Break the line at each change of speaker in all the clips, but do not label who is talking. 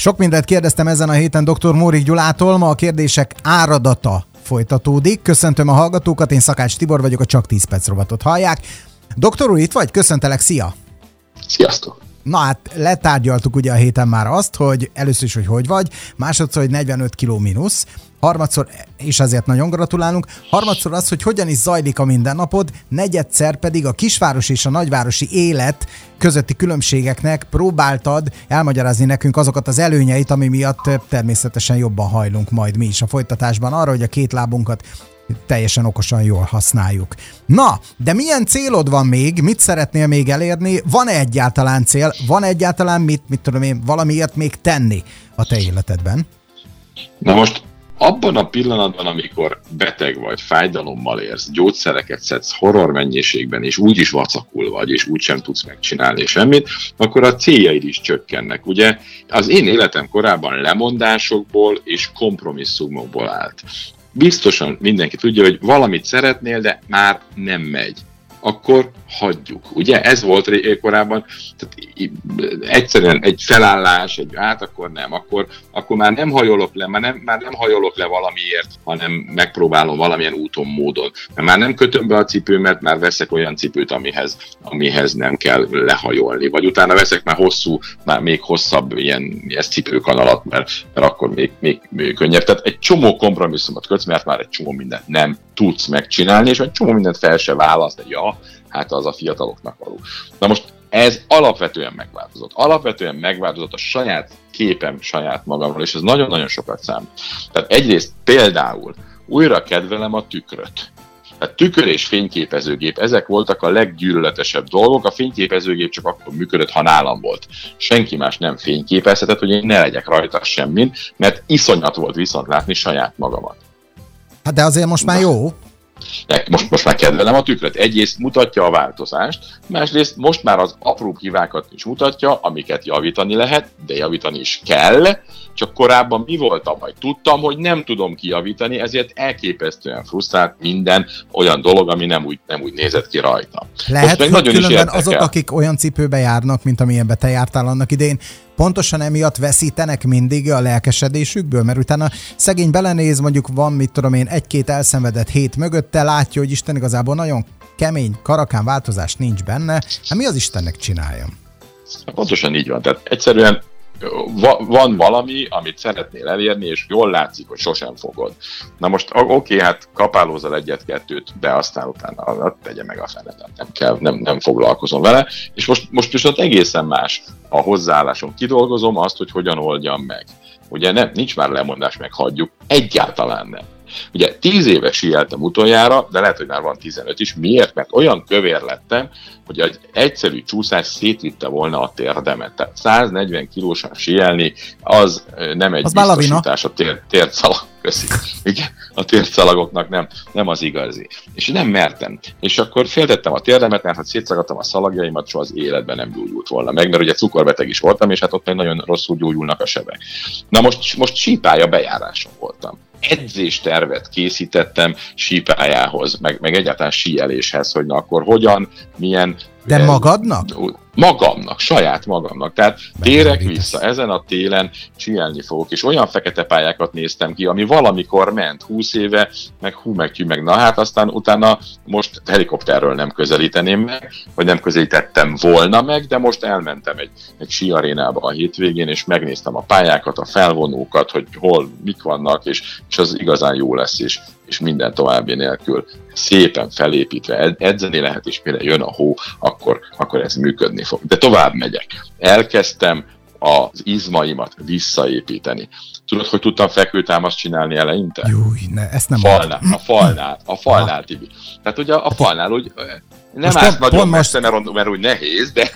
Sok mindent kérdeztem ezen a héten dr. Mórik Gyulától, ma a kérdések áradata folytatódik. Köszöntöm a hallgatókat, én Szakács Tibor vagyok, a Csak 10 perc rovatot hallják. Doktor úr, itt vagy? Köszöntelek, szia!
Sziasztok!
Na hát letárgyaltuk ugye a héten már azt, hogy először is, hogy hogy vagy, másodszor, hogy 45 kg mínusz, harmadszor, és azért nagyon gratulálunk, harmadszor az, hogy hogyan is zajlik a mindennapod, negyedszer pedig a kisváros és a nagyvárosi élet közötti különbségeknek próbáltad elmagyarázni nekünk azokat az előnyeit, ami miatt természetesen jobban hajlunk majd mi is a folytatásban arra, hogy a két lábunkat teljesen okosan jól használjuk. Na, de milyen célod van még? Mit szeretnél még elérni? Van-e egyáltalán cél? Van egyáltalán mit, mit tudom én, valamiért még tenni a te életedben?
Na most abban a pillanatban, amikor beteg vagy, fájdalommal érsz, gyógyszereket szedsz horror mennyiségben, és úgy is vacakul vagy, és úgy sem tudsz megcsinálni semmit, akkor a céljaid is csökkennek. Ugye az én életem korábban lemondásokból és kompromisszumokból állt biztosan mindenki tudja, hogy valamit szeretnél, de már nem megy akkor hagyjuk. Ugye ez volt korábban, tehát egyszerűen egy felállás, egy át, akkor nem, akkor, akkor már nem hajolok le, már nem, már nem hajolok le valamiért, hanem megpróbálom valamilyen úton, módon. Mert már nem kötöm be a cipőmet, már veszek olyan cipőt, amihez, amihez nem kell lehajolni. Vagy utána veszek már hosszú, már még hosszabb ilyen, ilyen cipőkanalat, mert, mert akkor még, még, még könnyebb. Tehát egy csomó kompromisszumot kötsz, mert már egy csomó mindent nem tudsz megcsinálni, és egy csomó mindent fel se választ, ja, hát az a fiataloknak való. Na most ez alapvetően megváltozott. Alapvetően megváltozott a saját képem saját magamról, és ez nagyon-nagyon sokat számít. Tehát egyrészt például újra kedvelem a tükröt. Tehát tükör és fényképezőgép, ezek voltak a leggyűlöletesebb dolgok. A fényképezőgép csak akkor működött, ha nálam volt. Senki más nem fényképezhetett, hogy én ne legyek rajta semmin, mert iszonyat volt viszont látni saját magamat.
Hát de azért most már jó
most, most már kedvelem a tükröt. Egyrészt mutatja a változást, másrészt most már az apró hibákat is mutatja, amiket javítani lehet, de javítani is kell, csak korábban mi volt a baj? Tudtam, hogy nem tudom kijavítani, ezért elképesztően frusztrált minden olyan dolog, ami nem úgy, nem úgy nézett ki rajta.
Lehet, Most hogy nagyon különben is azok, akik olyan cipőbe járnak, mint amilyenbe te jártál annak idején, pontosan emiatt veszítenek mindig a lelkesedésükből, mert utána szegény belenéz, mondjuk van, mit tudom én, egy-két elszenvedett hét mögötte, látja, hogy Isten igazából nagyon kemény, karakán változás nincs benne, hát mi az Istennek csináljam?
Pontosan így van. Tehát egyszerűen van valami, amit szeretnél elérni, és jól látszik, hogy sosem fogod. Na most oké, okay, hát kapálózol egyet-kettőt, de aztán utána tegye meg a fenedet, nem kell, nem, nem foglalkozom vele, és most, most viszont egészen más a hozzáállásom. Kidolgozom azt, hogy hogyan oldjam meg. Ugye nem, nincs már lemondás, meg hagyjuk, egyáltalán nem. Ugye 10 éve síeltem utoljára, de lehet, hogy már van 15 is. Miért? Mert olyan kövér lettem, hogy egy egyszerű csúszás szétvitte volna a térdemet. Tehát 140 kilósan síelni, az nem egy az biztosítás a tér, tércalag. Köszi. Igen, a tércalagoknak nem, nem az igazi. És nem mertem. És akkor féltettem a térdemet, mert ha szétszagadtam a szalagjaimat, soha az életben nem gyógyult volna meg, mert ugye cukorbeteg is voltam, és hát ott nagyon rosszul gyógyulnak a sebek. Na most, most sípája bejáráson voltam edzéstervet készítettem sípájához, meg, meg egyáltalán síeléshez, hogy na akkor hogyan, milyen...
De magadnak?
Magamnak, saját magamnak. Tehát térek vissza, ezen a télen csinálni fogok, és olyan fekete pályákat néztem ki, ami valamikor ment, 20 éve, meg hú, meg hű, meg na hát aztán utána most helikopterről nem közelíteném meg, vagy nem közelítettem volna meg, de most elmentem egy, egy síarénába a hétvégén, és megnéztem a pályákat, a felvonókat, hogy hol, mik vannak, és, és az igazán jó lesz, és, és minden további nélkül szépen felépítve edzeni lehet, és mire jön a hó, akkor, akkor ez működni fog. De tovább megyek. Elkezdtem az izmaimat visszaépíteni. Tudod, hogy tudtam fekvőtámaszt csinálni eleinte?
Júj, ne, ezt nem
falnál, A falnál, a falnál, Tibi. Tehát ugye a falnál úgy nem állsz nagyon pont messze, mert, mert úgy nehéz, de,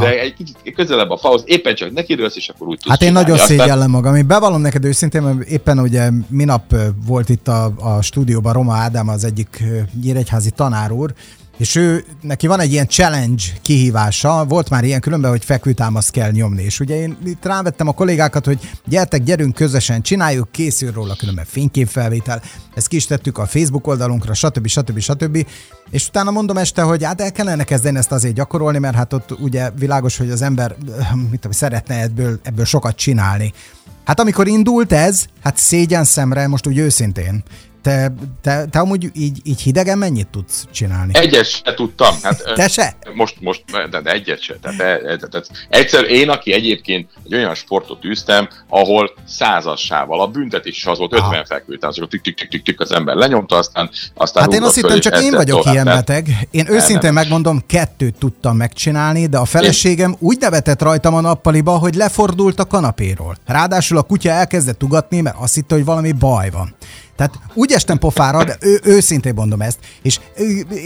de egy kicsit közelebb a falhoz, éppen csak neki dőlsz, és akkor úgy tudsz
Hát én csinálni. nagyon szégyellem Aztán... magam. Én bevallom neked őszintén, mert éppen ugye minap volt itt a, a stúdióban Roma Ádám, az egyik nyíregyházi tanár úr, és ő, neki van egy ilyen challenge kihívása, volt már ilyen különben, hogy fekvőtámaszt kell nyomni, és ugye én itt rávettem a kollégákat, hogy gyertek, gyerünk közösen, csináljuk, készül róla különben fényképfelvétel, ezt ki is tettük a Facebook oldalunkra, stb. stb. stb. És utána mondom este, hogy hát el kellene kezdeni ezt azért gyakorolni, mert hát ott ugye világos, hogy az ember mit tudom, szeretne ebből, ebből sokat csinálni. Hát amikor indult ez, hát szégyen szemre, most úgy őszintén, te, te, te amúgy így, így hidegen mennyit tudsz csinálni?
Egyet se tudtam. Hát,
te se?
Most, most de, de egyet se. Tehát, de, de, de, egyszer én, aki egyébként egy olyan sportot űztem, ahol százassával a büntetés is az volt 50 fekvő, tehát csak tük, tük, tük, tük, az ember lenyomta, aztán, aztán
Hát én azt hittem, csak én vagyok tovább, ilyen beteg. Én őszintén nem, megmondom, kettőt tudtam megcsinálni, de a feleségem én... úgy nevetett rajtam a nappaliba, hogy lefordult a kanapéról. Ráadásul a kutya elkezdett ugatni, mert azt hitte, hogy valami baj van. Tehát úgy estem pofára, de ő, őszintén mondom ezt. És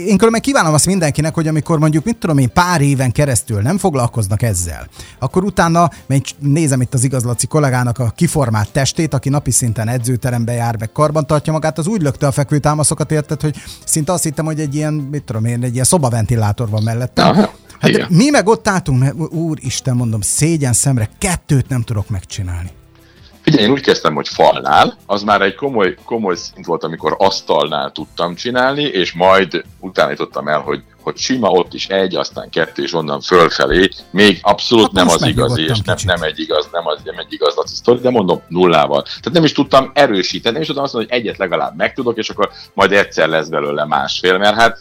én különben kívánom azt mindenkinek, hogy amikor mondjuk, mit tudom én, pár éven keresztül nem foglalkoznak ezzel, akkor utána, mert nézem itt az igazlaci kollégának a kiformált testét, aki napi szinten edzőterembe jár, meg karban tartja magát, az úgy lökte a fekvőtámaszokat, érted, hogy szinte azt hittem, hogy egy ilyen, mit tudom én, egy ilyen szobaventilátor van mellette. Hát mi meg ott álltunk, mert úristen mondom, szégyen szemre, kettőt nem tudok megcsinálni.
Figyelj, én úgy kezdtem, hogy falnál, az már egy komoly, komoly szint volt, amikor asztalnál tudtam csinálni, és majd utána jutottam el, hogy hogy sima ott is egy, aztán kettő, és onnan fölfelé, még abszolút hát nem az igazi, és nem, nem, egy igaz, nem, az, nem egy igazlati sztori, de mondom nullával. Tehát nem is tudtam erősíteni, nem is tudtam azt mondani, hogy egyet legalább megtudok, és akkor majd egyszer lesz belőle másfél, mert hát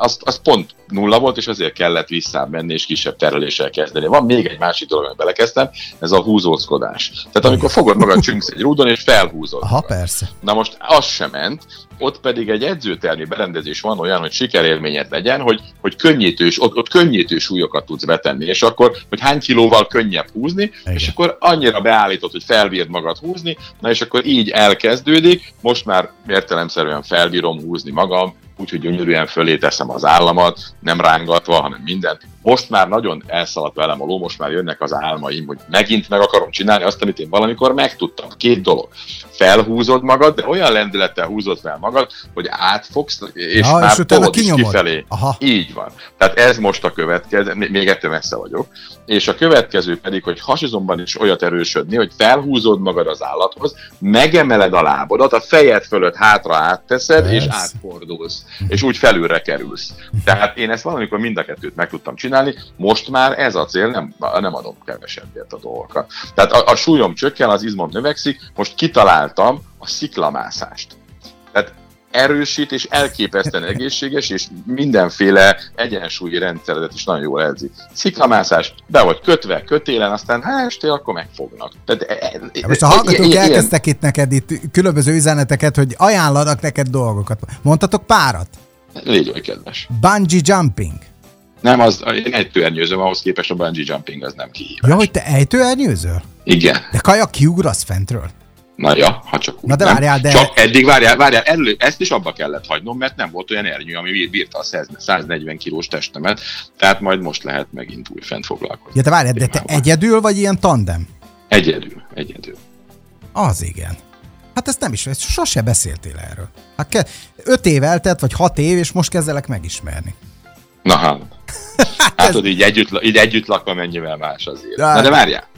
az, az pont nulla volt, és azért kellett menni és kisebb terheléssel kezdeni. Van még egy másik dolog, amit belekezdtem, ez a húzózkodás. Tehát amikor fogod magad csüngsz egy rúdon, és felhúzod.
Ha persze.
Na most az sem ment, ott pedig egy edzőtermi berendezés van olyan, hogy sikerélményed legyen, hogy, hogy könnyítős, ott, ott könnyítő súlyokat tudsz betenni, és akkor, hogy hány kilóval könnyebb húzni, Igen. és akkor annyira beállítod, hogy felbírd magad húzni, na és akkor így elkezdődik, most már értelemszerűen felbírom húzni magam, úgyhogy gyönyörűen fölé teszem az államat, nem rángatva, hanem mindent. Most már nagyon elszaladt velem a ló, most már jönnek az álmaim, hogy megint meg akarom csinálni azt, amit én valamikor megtudtam. Két dolog. Felhúzod magad, de olyan lendülettel húzod fel magad, hogy átfogsz, és ja, már és tolod is kifelé. Aha. Így van. Tehát ez most a következő, még ettől messze vagyok. És a következő pedig, hogy hasizomban is olyat erősödni, hogy felhúzod magad az állathoz, megemeled a lábodat, a fejed fölött hátra átteszed, Persze. és átfordulsz és úgy felülre kerülsz. Tehát én ezt valamikor mind a kettőt meg tudtam csinálni, most már ez a cél, nem, nem adom kevesebbet a dolgokat. Tehát a, a súlyom csökken, az izmom növekszik, most kitaláltam a sziklamászást. Tehát erősít és elképesztően egészséges, és mindenféle egyensúlyi rendszeredet is nagyon jól elzi. Sziklamászás, be vagy kötve, kötélen, aztán hát este akkor megfognak. Tehát,
e, e, e Most a hallgatók elkezdtek itt neked itt különböző üzeneteket, hogy ajánlanak neked dolgokat. Mondtatok párat?
Légy vagy kedves.
Bungee jumping.
Nem, az, én ejtőernyőzöm, ahhoz képest a bungee jumping az nem kihívás.
Ja, hogy te ejtőernyőzöl?
Igen.
De kajak kiugrasz fentről?
Na ja, ha csak úgy.
Na de várjál, de...
Csak eddig várjál, várjál, elő, ezt is abba kellett hagynom, mert nem volt olyan ernyő, ami bírta a 140 kilós testemet, tehát majd most lehet megint új fent foglalkozni.
Ja, de várjál, de te egyedül vagy ilyen tandem?
Egyedül, egyedül.
Az igen. Hát ezt nem is, ezt sose beszéltél erről. Hát ke, öt év eltelt, vagy hat év, és most kezdelek megismerni.
Na hát. Hát, ez... így együtt, így együtt lakva mennyivel más azért. Na de várjál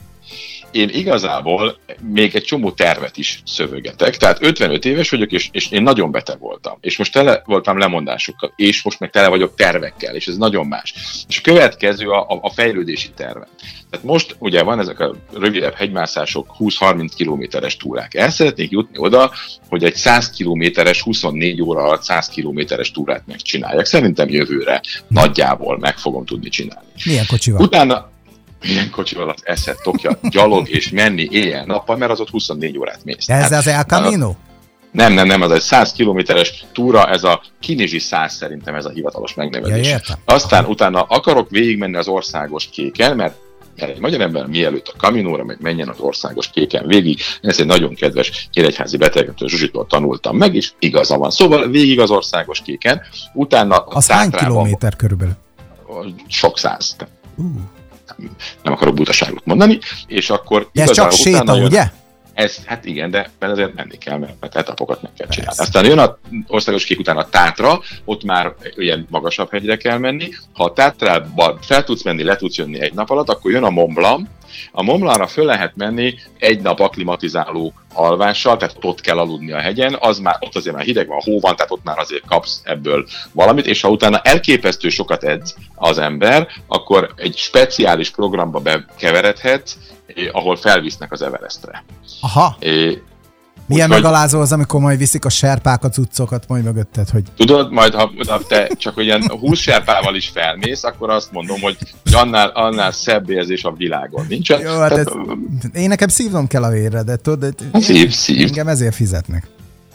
én igazából még egy csomó tervet is szövögetek. Tehát 55 éves vagyok, és, és én nagyon beteg voltam. És most tele voltam lemondásokkal, és most meg tele vagyok tervekkel, és ez nagyon más. És a következő a, a, a fejlődési terve. Tehát most ugye van ezek a rövidebb hegymászások, 20-30 kilométeres túrák. El szeretnék jutni oda, hogy egy 100 kilométeres, 24 óra alatt 100 kilométeres túrát megcsinálják. Szerintem jövőre nagyjából meg fogom tudni csinálni.
Milyen kocsival?
Utána, milyen kocsival az eszed tokja gyalog és menni éjjel-nappal, mert az ott 24 órát mész.
De ez hát, az El Camino?
Nem, nem, nem, az egy 100 kilométeres túra, ez a Kinizsi 100 szerintem ez a hivatalos megnevezés.
Ja,
Aztán utána akarok végigmenni az országos kéken, mert mert egy magyar ember mielőtt a kaminóra meg menjen az országos kéken végig, ez egy nagyon kedves nyíregyházi betegető Zsuzsitól tanultam meg, és igaza van. Szóval végig az országos kéken, utána
az hány kilométer körülbelül?
Sok száz. Uh nem akarok butaságot mondani, és akkor...
De ez csak séta, jön, ugye?
Ez, hát igen, de ezért menni kell, mert etapokat meg kell csinálni. Aztán jön a országos kék után a Tátra, ott már ilyen magasabb hegyre kell menni. Ha a Tátrába fel tudsz menni, le tudsz jönni egy nap alatt, akkor jön a Mont Blanc, a Momlára föl lehet menni egy nap aklimatizáló alvással, tehát ott kell aludni a hegyen, az már, ott azért már hideg van, hó van, tehát ott már azért kapsz ebből valamit, és ha utána elképesztő sokat edz az ember, akkor egy speciális programba bekeveredhet, eh, ahol felvisznek az Everestre.
Aha. É, milyen Úgy, megalázó az, amikor majd viszik a serpák a cuccokat majd mögötted, hogy...
Tudod, majd ha, ha te csak ilyen 20 serpával is felmész, akkor azt mondom, hogy annál, annál szebb érzés a világon. Nincs? Jó,
hát Tehát, ez, én nekem szívnom kell a vérre, de tudod,
szív, szív.
engem ezért fizetnek.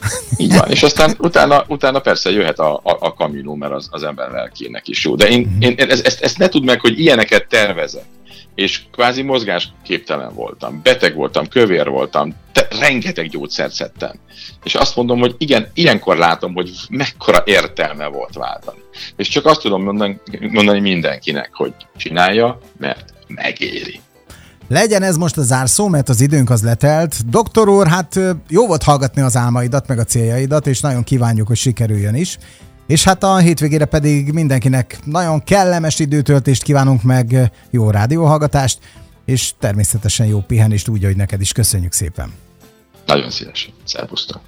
Így van, és aztán utána, utána persze jöhet a, a, a kaminó, mert az, az ember lelkének is jó. De én, mm-hmm. én ezt, ezt, ezt ne tudd meg, hogy ilyeneket tervezek és kvázi mozgásképtelen voltam, beteg voltam, kövér voltam, te, rengeteg gyógyszert szedtem. És azt mondom, hogy igen, ilyenkor látom, hogy mekkora értelme volt váltani. És csak azt tudom mondani, mondani mindenkinek, hogy csinálja, mert megéri.
Legyen ez most a zárszó, mert az időnk az letelt. Doktor úr, hát jó volt hallgatni az álmaidat, meg a céljaidat, és nagyon kívánjuk, hogy sikerüljön is. És hát a hétvégére pedig mindenkinek nagyon kellemes időtöltést kívánunk meg, jó rádióhallgatást, és természetesen jó pihenést úgy, hogy neked is köszönjük szépen.
Nagyon szívesen. Szervusztok!